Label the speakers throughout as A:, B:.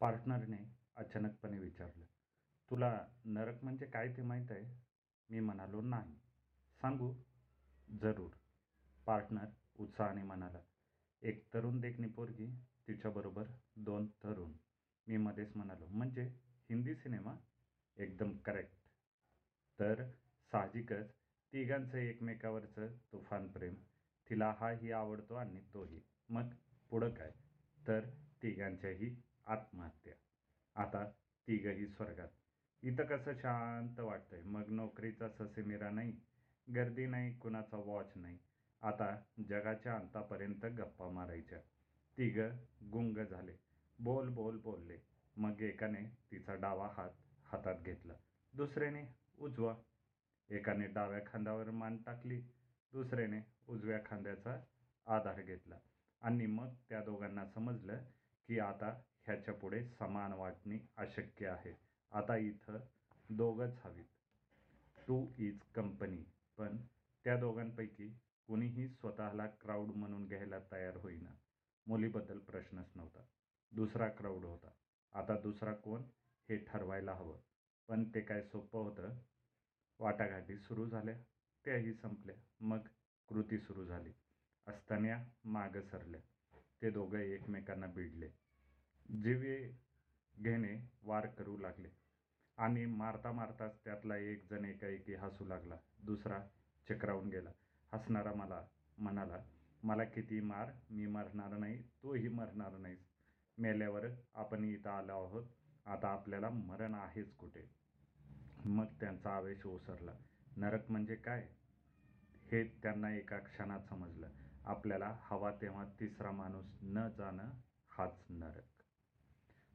A: पार्टनरने अचानकपणे विचारलं तुला नरक म्हणजे काय ते माहीत आहे? मी म्हणालो नाही. सांगू? जरूर. पार्टनर उत्साहाने म्हणाला एक तरुण देखणी पोरगी तिच्याबरोबर दोन तरुण. मी मध्येच म्हणालो म्हणजे हिंदी सिनेमा? एकदम करेक्ट. तर साहजिकच तिघांचं एकमेकावरचं तुफान प्रेम तिला हाही आवडतो आणि तोही. मग पुढं काय? तर तिघांच्याही आत्महत्या. आता तिघही स्वर्गात. इथं कसं शांत वाटतंय. मग नोकरीचा ससेमिरा नाही. गर्दी नाही कुणाचा वॉच नाही. आता जगाच्या अंतापर्यंत गप्पा मारायच्या. तिघं गुंग झाले. बोल बोल बोलले. मग एकाने तिचा डावा हात हातात घेतला. दुसऱ्याने उजवा. एकाने डाव्या खांद्यावर मान टाकली. दुसऱ्याने उजव्या खांद्याचा आधार घेतला. आणि मग त्या दोघांना समजलं की आता ह्याच्या पुढे समान वाटणे अशक्य आहे. आता इथं दोघंच हवीत. टू इज कंपनी पण त्या दोघांपैकी कुणीही स्वतःला क्राऊड म्हणून घ्यायला तयार होईना. मुलीबद्दल प्रश्नच नव्हता. दुसरा क्राऊड होता. आता दुसरा कोण हे ठरवायला हवं. पण ते काय सोपं होतं? वाटाघाटी सुरू झाल्या. त्याही संपल्या. मग कृती सुरू झाली. असताना मागं सरल्या. ते दोघं एकमेकांना भिडले. जीवे घेणे वार करू लागले. आणि मारता मारताच त्यातला एक जण एकाएकी हसू लागला. दुसरा चक्रावून गेला. हसणारा मला म्हणाला मला किती मार? मी मरणार नाही. तोही मरणार नाहीस. मेल्यावर आपण इथं आलो आहोत. आता आपल्याला मरण आहेच कुठे? मग त्यांचा आवेश ओसरला. नरक म्हणजे काय? हे त्यांना एका क्षणात समजलं. आपल्याला हवा तेव्हा तिसरा माणूस न जाणं हाच नरक.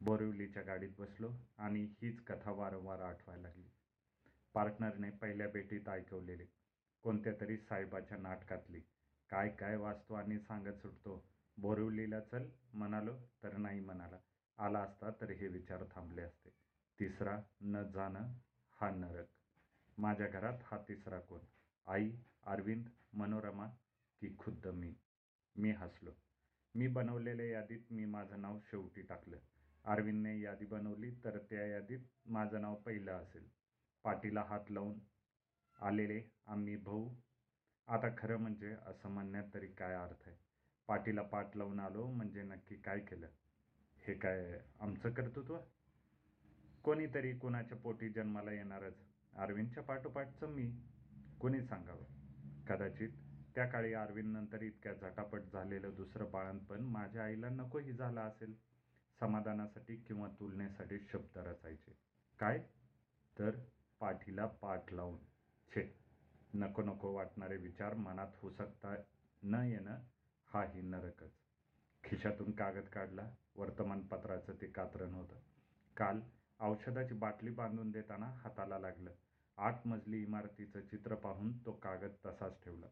A: बोरिवलीच्या गाडीत बसलो आणि हीच कथा वारंवार आठवायला लागली. पार्टनरने पहिल्या भेटीत ऐकवलेली कोणत्या तरी साहेबाच्या नाटकातली काय काय वाचतो आणि सांगत सुटतो. बोरिवलीला चल म्हणालो तर नाही म्हणाला. आला असता तर हे विचार थांबले असते. तिसरा न जाणं हा नरक. माझ्या घरात हा तिसरा कोण? आई अरविंद मनोरमा की खुद्द मी? मी हसलो. मी बनवलेल्या यादीत मी माझं नाव शेवटी टाकलं. अरविंदने यादी बनवली तर त्या यादीत माझं नाव पहिलं असेल. पाठीला हात लावून आलेले आम्ही भाऊ. आता खरं म्हणजे असं म्हणण्यात तरी काय अर्थ आहे? पाठीला पाठ लावून आलो म्हणजे नक्की काय केलं? हे काय आमचं कर्तृत्व? कोणीतरी कुणाच्या पोटी जन्माला येणारच. अरविंदच्या पाठोपाठचं मी कोणी सांगावं? कदाचित त्या काळी अरविंद नंतर इतक्या झटापट झालेलं दुसरं बाळणपण माझ्या आईला नकोही झालं असेल. समाधानासाठी किंवा तुलनेसाठी शब्द रचायचे. काय? तर पाठीला पाठ लावून. छे. नको नको वाटणारे विचार मनात हुसकता न येणं हाही नरकच. खिशातून कागद काढला वर्तमानपत्राचं ते कात्रण होतं. काल औषधाची बाटली बांधून देताना हाताला लागलं. आठ मजली इमारतीचं चित्र पाहून तो कागद तसाच ठेवला.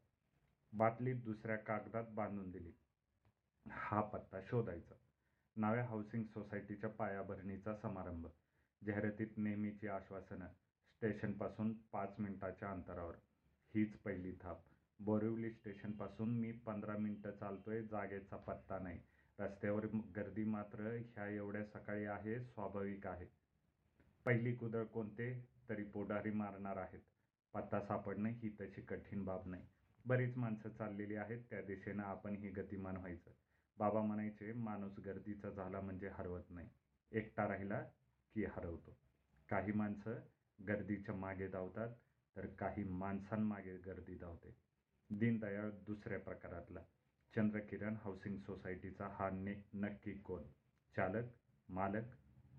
A: बाटली दुसऱ्या कागदात बांधून दिली. हा पत्ता शोधायचा. नव्या हाऊसिंग सोसायटीच्या पायाभरणीचा समारंभ. जाहिरातीत नेहमीची आश्वासनं स्टेशनपासून पाच मिनिटाच्या अंतरावर. हीच पहिली थाप. बोरिवली स्टेशनपासून मी पंधरा मिनिटं चालतोय जागेचा पत्ता नाही. रस्त्यावर गर्दी मात्र ह्या एवढ्या सकाळी आहे स्वाभाविक आहे. पहिली कुदळ कोणते? तरी पोडारी मारणार आहेत. पत्ता सापडणं ही तशी कठीण बाब नाही. बरीच माणसं चाललेली आहेत त्या दिशेनं आपणही गतिमान व्हायचं. बाबा म्हणायचे माणूस गर्दीचा झाला म्हणजे हरवत नाही. एकटा राहिला की हरवतो. काही माणसं गर्दीच्या मागे धावतात तर काही माणसांमागे गर्दी धावते. दीनदयाळ दुसऱ्या प्रकारातला. चंद्रकिरण हाऊसिंग सोसायटीचा हा ने नक्की कोण? चालक मालक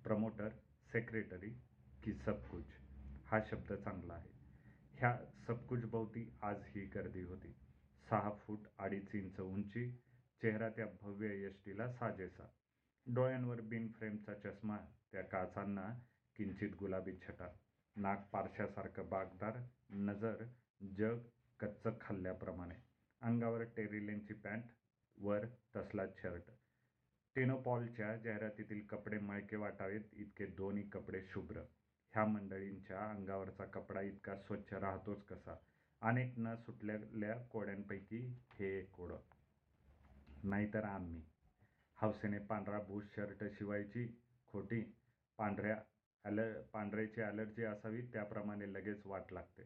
A: प्रमोटर सेक्रेटरी की सबकुच हा शब्द चांगला आहे. ह्या सबकुछभोवती आज ही गर्दी होती. सहा फूट अडीच इंच उंची चेहरा त्या भव्य यष्टीला साजेसा. डोळ्यांवर बिन फ्रेमचा चष्मा त्या काचांना किंचित गुलाबी छटा. नाक पारशासारखं बागदार नजर जग कच्चं खाल्ल्याप्रमाणे. अंगावर टेरिलेनची पॅन्ट वर तसलाच शर्ट. टेनोपॉलच्या जाहिरातीतील कपडे मळके वाटावेत इतके दोन्ही कपडे शुभ्र. ह्या मंडळींच्या अंगावरचा कपडा इतका स्वच्छ राहतोच कसा? अनेक न सुटलेल्या कोड्यांपैकी हे एक कोडं. नाहीतर आम्ही. हौसेने पांढरा बूट शर्ट शिवायची खोटी पांढऱ्या ॲलर पांढऱ्याची ॲलर्जी असावी त्याप्रमाणे लगेच वाट लागते.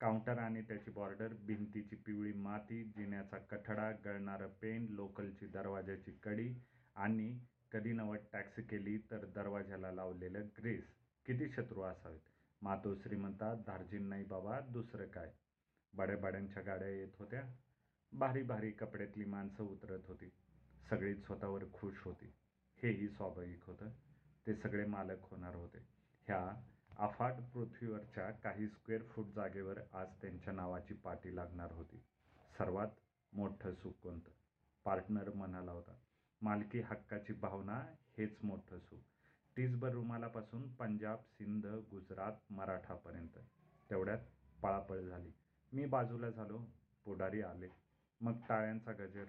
A: काउंटर आणि त्याची बॉर्डर भिंतीची पिवळी माती जिन्याचा कठडा गळणारं पेन लोकलची दरवाजाची कडी आणि कधी नवट टॅक्सी केली तर दरवाजाला लावलेलं ग्रीस किती शत्रू असावेत? मातो श्रीमंता धार्जिन नाही बाबा दुसरं काय? बड्या गाड्या येत होत्या. भारी भारी कपड्यातली माणसं उतरत होती. सगळीच स्वतःवर खुश होती. हेही स्वाभाविक होतं. ते सगळे मालक होणार होते. ह्या अफाट पृथ्वीवरच्या काही स्क्वेअर फूट जागेवर आज त्यांच्या नावाची पाटी लागणार होती. सर्वात मोठं सुख कोणतं पार्टनर म्हणाला होता मालकी हक्काची भावना हेच मोठं सुख टीजभर रुमालापासून पंजाब सिंध गुजरात मराठापर्यंत. तेवढ्यात पळापळ झाली. मी बाजूला झालो. पुढारी आले. मग टाळ्यांचा गजर.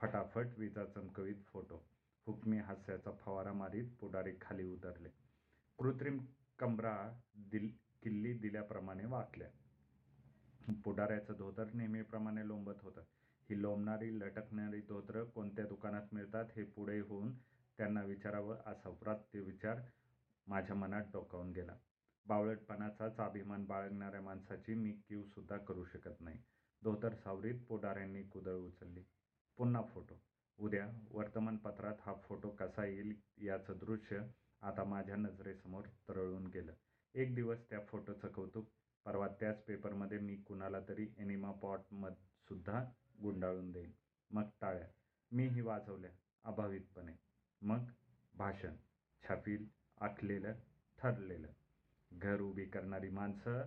A: फटाफट विजा चमकवीत फोटो. हुकमी हास्याचा फवारा मारीत पुढारी खाली उतरले. कृत्रिम कमरा दिल किल्ली दिल्याप्रमाणे वाकल्या. पुढाऱ्याचं धोतर नेहमीप्रमाणे लोंबत होतं. ही लोंबणारी लटकणारी धोतरं कोणत्या दुकानात मिळतात हे पुढे होऊन त्यांना विचारावं असा व्रात्य विचार माझ्या मनात डोकावून गेला. बावळटपणाचाच अभिमान बाळगणाऱ्या माणसाची मी क्यूसुद्धा करू शकत नाही. धोतर सावरीत पुढाऱ्यांनी कुदळ उचलली. पुन्हा फोटो. उद्या वर्तमानपत्रात हा फोटो कसा येईल याचं दृश्य आता माझ्या नजरेसमोर तरळून गेलं. एक दिवस त्या फोटोचं कौतुक. परवा त्याच पेपरमध्ये मी कुणाला तरी एनिमा पॉटमध सुद्धा गुंडाळून देईन. मग टाळ्या. मीही वाजवल्या अभावितपणे. मग भाषण. छापील आखलेलं ठरलेलं. घर उभी करणारी माणसं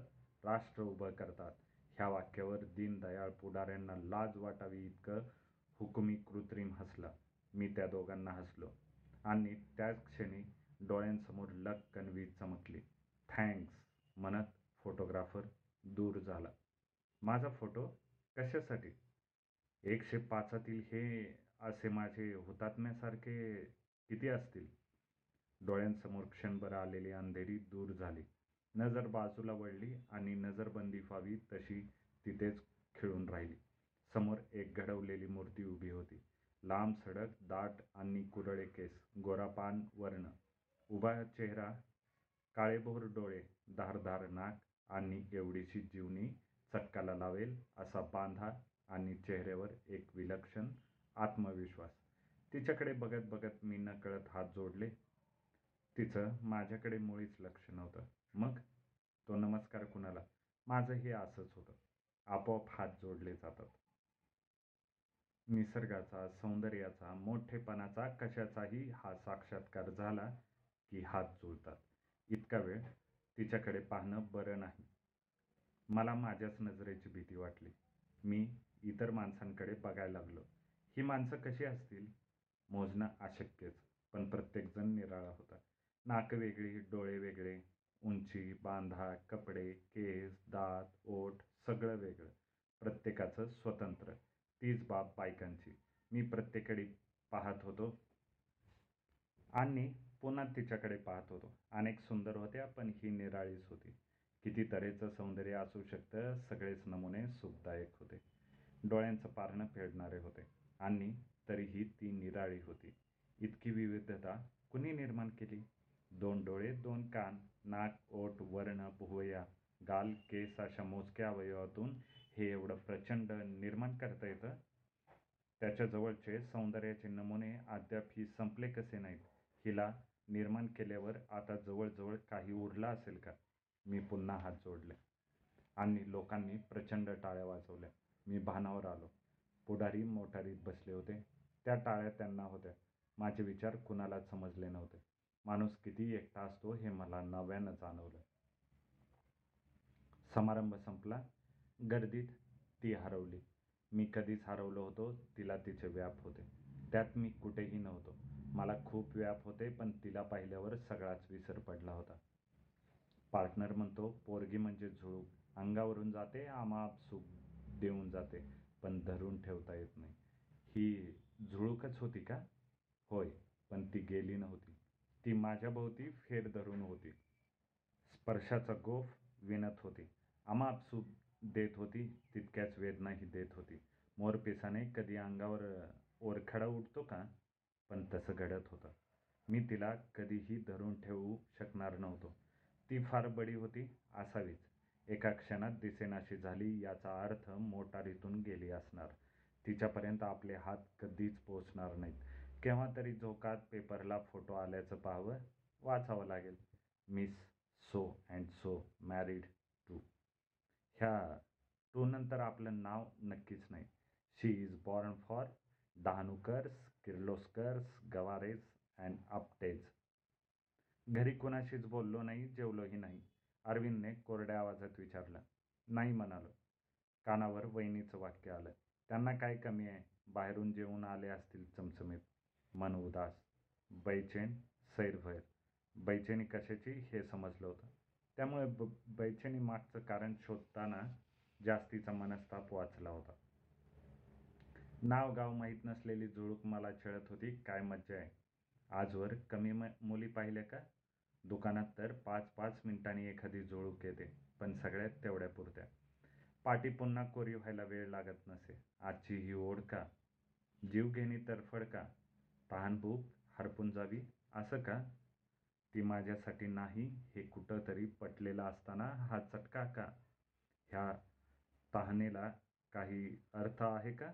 A: राष्ट्र उभं करतात. ह्या वाक्यावर दीनदयाळ पुढाऱ्यांना लाज वाटावी इतकं हुकुमी कृत्रिम हसला. मी त्या दोघांना हसलो आणि त्याच क्षणी डोळ्यांसमोर लक्कन वीज चमकली. थँक्स म्हणत फोटोग्राफर दूर झाला. माझा फोटो कशासाठी? एकशे पाचातील हे असे माझे हुतात्म्यासारखे किती असतील? डोळ्यांसमोर क्षणभर आलेली अंधेरी दूर झाली. नजर बाजूला वळली आणि नजरबंदी व्हावी तशी तिथेच खिळून राहिली. समोर एक घडवलेली मूर्ती उभी होती. लांब सडक दाट आणि कुरळे केस गोरापान वर्ण. उभा चेहरा काळेभोर डोळे धारधार नाक आणि एवढीशी जीवनी चटकाला लावेल असा बांधा आणि चेहऱ्यावर एक विलक्षण आत्मविश्वास. तिच्याकडे बघत बघत मी नकळत हात जोडले. तिचं माझ्याकडे मुळीच लक्ष नव्हतं. मग तो नमस्कार कुणाला? माझं हे असंच होतं. आपोआप हात जोडले जातात. निसर्गाचा सौंदर्याचा मोठेपणाचा कशाचाही हा साक्षात्कार झाला की हात जुळतात. इतका वेळ तिच्याकडे पाहणं बरं नाही. मला माझ्याच नजरेची भीती वाटली. मी इतर माणसांकडे बघायला लागलो. ही माणसं कशी असतील? मोजणं अशक्यच पण प्रत्येकजण निराळा होता. नाक वेगळी डोळे वेगळे उंची बांधा कपडे केस दात ओठ सगळं वेगळं. प्रत्येकाचं स्वतंत्र. तीच बाब बायकांची. मी प्रत्येकडे पाहत होतो. आणि पुन्हा तिच्याकडे पाहत होतो. अनेक सुंदर होत्या पण ही निराळीच होती. किती तऱ्हेचं सौंदर्य असू शकतं सगळेच नमुने सुखदायक होते. डोळ्यांचं पारणं फेडणारे होते. आणि तरीही ती निराळी होती. इतकी विविधता कुणी निर्माण केली? दोन डोळे दोन कान नाक ओठ वर्ण भुवया गाल केस अशा मोजक्या अवयवातून हे एवढं प्रचंड निर्माण करता येतं. त्याच्याजवळचे सौंदर्याचे नमुने अद्याप ही संपले कसे नाहीत? हिला निर्माण केल्यावर आता जवळजवळ काही उरला असेल का? मी पुन्हा हात जोडले आणि लोकांनी प्रचंड टाळ्या वाजवल्या. मी भानावर आलो. पुढारी मोटारीत बसले होते. त्या टाळ्या त्यांना होत्या. माझे विचार कुणालाच समजले नव्हते. माणूस किती एकटा असतो हे मला नव्यानं जाणवलं. समारंभ संपला. गर्दीत ती हरवली. मी कधीच हरवलो होतो तिला तिचे व्याप होते. त्यात मी कुठेही नव्हतो. मला खूप व्याप होते पण तिला पाहिल्यावर सगळाच विसर पडला होता. पार्टनर म्हणतो पोरगी म्हणजे झुळूक अंगावरून जाते आमाप सुख देऊन जाते पण धरून ठेवता येत नाही. ही झुळूकच होती का? होय पण ती गेली नव्हती. ती माझ्याभोवती फेर धरून होती. स्पर्शाचा गोफ विणत होती. अमाप देत होती तितक्याच वेदनाही देत होती. मोरपिसाने कधी अंगावर ओरखडा उठतो का? पण तसं घडत होतं. मी तिला कधीही धरून ठेवू शकणार नव्हतो. ती फार बडी होती असावीच. एका क्षणात दिसेनाशी झाली याचा अर्थ मोटारीतून गेली असणार. तिच्यापर्यंत आपले हात कधीच पोचणार नाहीत. केव्हा तरी झोकात पेपरला फोटो आल्याचं पाहावं वाचावं लागेल. Miss so and so married to. ह्या टू नंतर आपलं नाव नक्कीच नाही. She is born for Dahanukars Kirloskars Gawares and Aptes घरी कुणाशीच बोललो नाही जेवलोही नाही. अरविंदने कोरड्या आवाजात विचारलं नाही म्हणालो. कानावर वहिनीचं वाक्य आलं त्यांना काय कमी आहे? बाहेरून जेवून आले असतील चमचमीत. मन उदास बैचेन सैरभैर. बैचेनी कशाची हे समजलं होतं. त्यामुळे ब बैचेनी मागचं कारण शोधताना जास्तीचा मनस्ताप वाचला होता. नाव गाव माहीत नसलेली जुळूक मला छळत होती. काय मज्जा आहे. आजवर कमी म मुली पाहिल्या का? दुकानात तर पाच पाच मिनिटांनी एखादी जुळूक येते पण सगळ्यात तेवढ्या पुरत्या. पाठी पुन्हा कोरी व्हायला वेळ लागत नसे. आजची ही ओढ का? जीवघेणी तरफड का? तहानभूक हरपून जावी. असं का? ती माझ्यासाठी नाही हे कुठं तरी पटलेलं असताना हा चटका का? ह्या तहानेला काही अर्थ आहे का?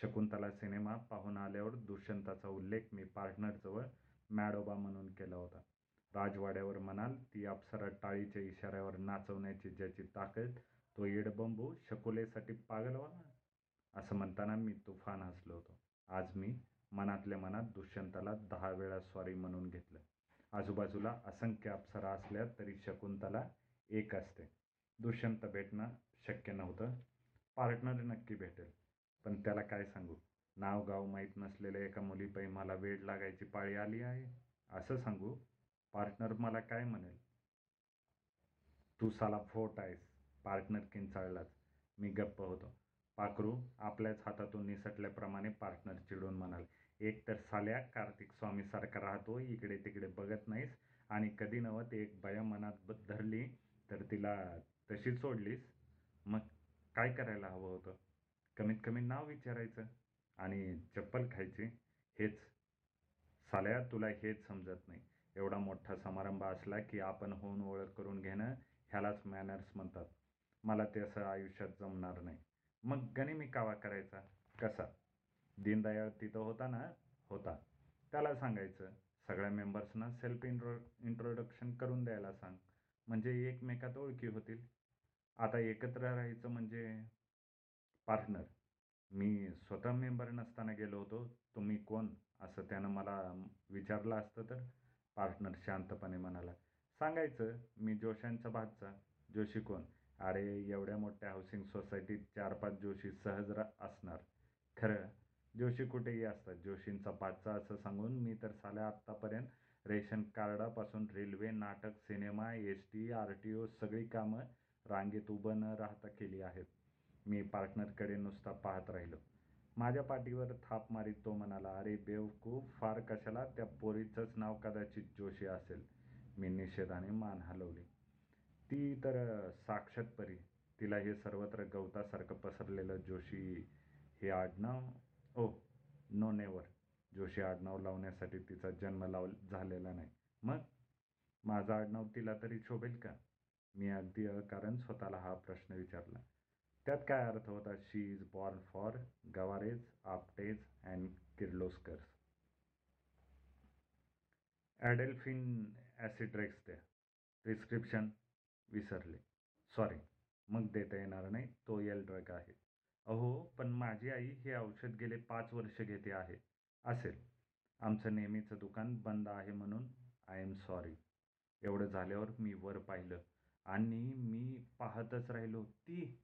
A: शकुंतला सिनेमा पाहून आल्यावर दुष्यंताचा उल्लेख मी पार्टनरजवळ मॅडोबा म्हणून केला होता. राजवाड्यावर म्हणाल ती अप्सरा टाळीच्या इशाऱ्यावर नाचवण्याची ज्याची ताकद तो येडबंबू शकुलेसाठी पागल असं म्हणताना मी तुफान हसलो होतो. आज मी मनातल्या मनात दुष्यंताला दहा वेळा सॉरी म्हणून घेतलं. आजूबाजूला असंख्य अप्सरा असल्या तरी शकुंतला एक असते. दुष्यंत भेटणं शक्य नव्हतं. पार्टनर नक्की भेटेल. पण त्याला काय सांगू? नाव गाव माहीत नसलेल्या एका मुलीपायी मला वेळ लागायची पाळी आली आहे. असं सांगू? पार्टनर मला काय म्हणेल? तू साला फोट आहेस. पार्टनर किंचाळलाच. मी गप्प होतो. पाखरू आपल्याच हातातून निसटल्याप्रमाणे पार्टनर चिडून म्हणाल. एक तर साल्या कार्तिक स्वामीसारखा राहतो इकडे तिकडे बघत नाहीस. आणि कधी नवत एक बया मनात धरली तर तिला तशी सोडलीस. मग काय करायला हवं होतं? कमीत कमी नाव विचारायचं आणि चप्पल खायची. हेच. साल्या तुला हेच समजत नाही. एवढा मोठा समारंभ असला की आपण होऊन ओळख करून घेणं ह्यालाच मॅनर्स म्हणतात. मला ते असं आयुष्यात जमणार नाही. मग गणिमी कावा करायचा? कसा? दीनदयाळ तिथं होता ना होता. त्याला सांगायचं सगळ्या मेंबर्सना सेल्फ इंट्रो इंट्रोडक्शन करून द्यायला सांग. म्हणजे एकमेकात ओळखी होतील. आता एकत्र राहायचं म्हणजे पार्टनर. मी स्वतः मेंबर नसताना गेलो होतो. तुम्ही कोण? असं त्यानं मला विचारलं असतं तर पार्टनर शांतपणे म्हणाला सांगायचं मी जोशांचा भातचा. जोशी कोण? अरे एवढ्या मोठ्या हाऊसिंग सोसायटीत चार पाच जोशी सहज असणार. खरं जोशी कुठेही असतात. जोशींचा भातचा असं सांगून मी तर साल्या आत्तापर्यंत रेशन कार्डापासून रेल्वे नाटक cinema S T R T O सगळी कामं रांगेत उभं न राहता केली आहेत. मी पार्टनरकडे नुसता पाहत राहिलो. माझ्या पाठीवर थाप मारीत तो म्हणाला अरे बेवकूफ फार कशाला? त्या पोरीचंच नाव कदाचित जोशी असेल. मी निषेधाने मान हलवली. ती तर साक्षात परी. तिला हे सर्वत्र गवतासारखं पसरलेलं जोशी हे आडनाव ओ नो नेवर जोशी आडनाव लावण्यासाठी तिचा जन्म लाव झालेला नाही. मग? माझं आडनाव तिला तरी शोभेल का? मी अगदी अकारण स्वतःला हा प्रश्न विचारला. त्यात काय अर्थ होता? She is born for Gawares Aptes and Kirloskars Adelphane Esidrex द्या प्रिस्क्रिप्शन विसरले. सॉरी मग देता येणार नाही. तो एल ड्रग आहे. अहो पण माझी आई हे औषध गेले पाच वर्ष घेते आहे. असेल. आमचं नेहमीचं दुकान बंद आहे म्हणून आय एम सॉरी एवढं झाल्यावर मी वर पाहिलं आणि मी पाहतच राहिलो ती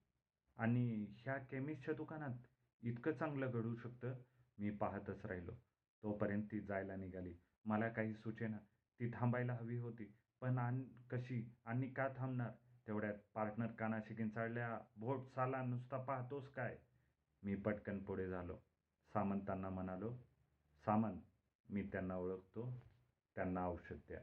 A: आणि ह्या केमिस्टच्या दुकानात इतकं चांगलं घडू शकतं? मी पाहतच राहिलो. तोपर्यंत ती जायला निघाली. मला काही सुचेना. ती थांबायला हवी होती. पण आण कशी? आणि का थांबणार? तेवढ्यात पार्टनर कानाशी किंचाळल्या भोट साला नुसता पाहतोस काय? मी पटकन पुढे झालो. सामंतांना म्हणालो सामंत मी त्यांना ओळखतो त्यांना औषध द्या.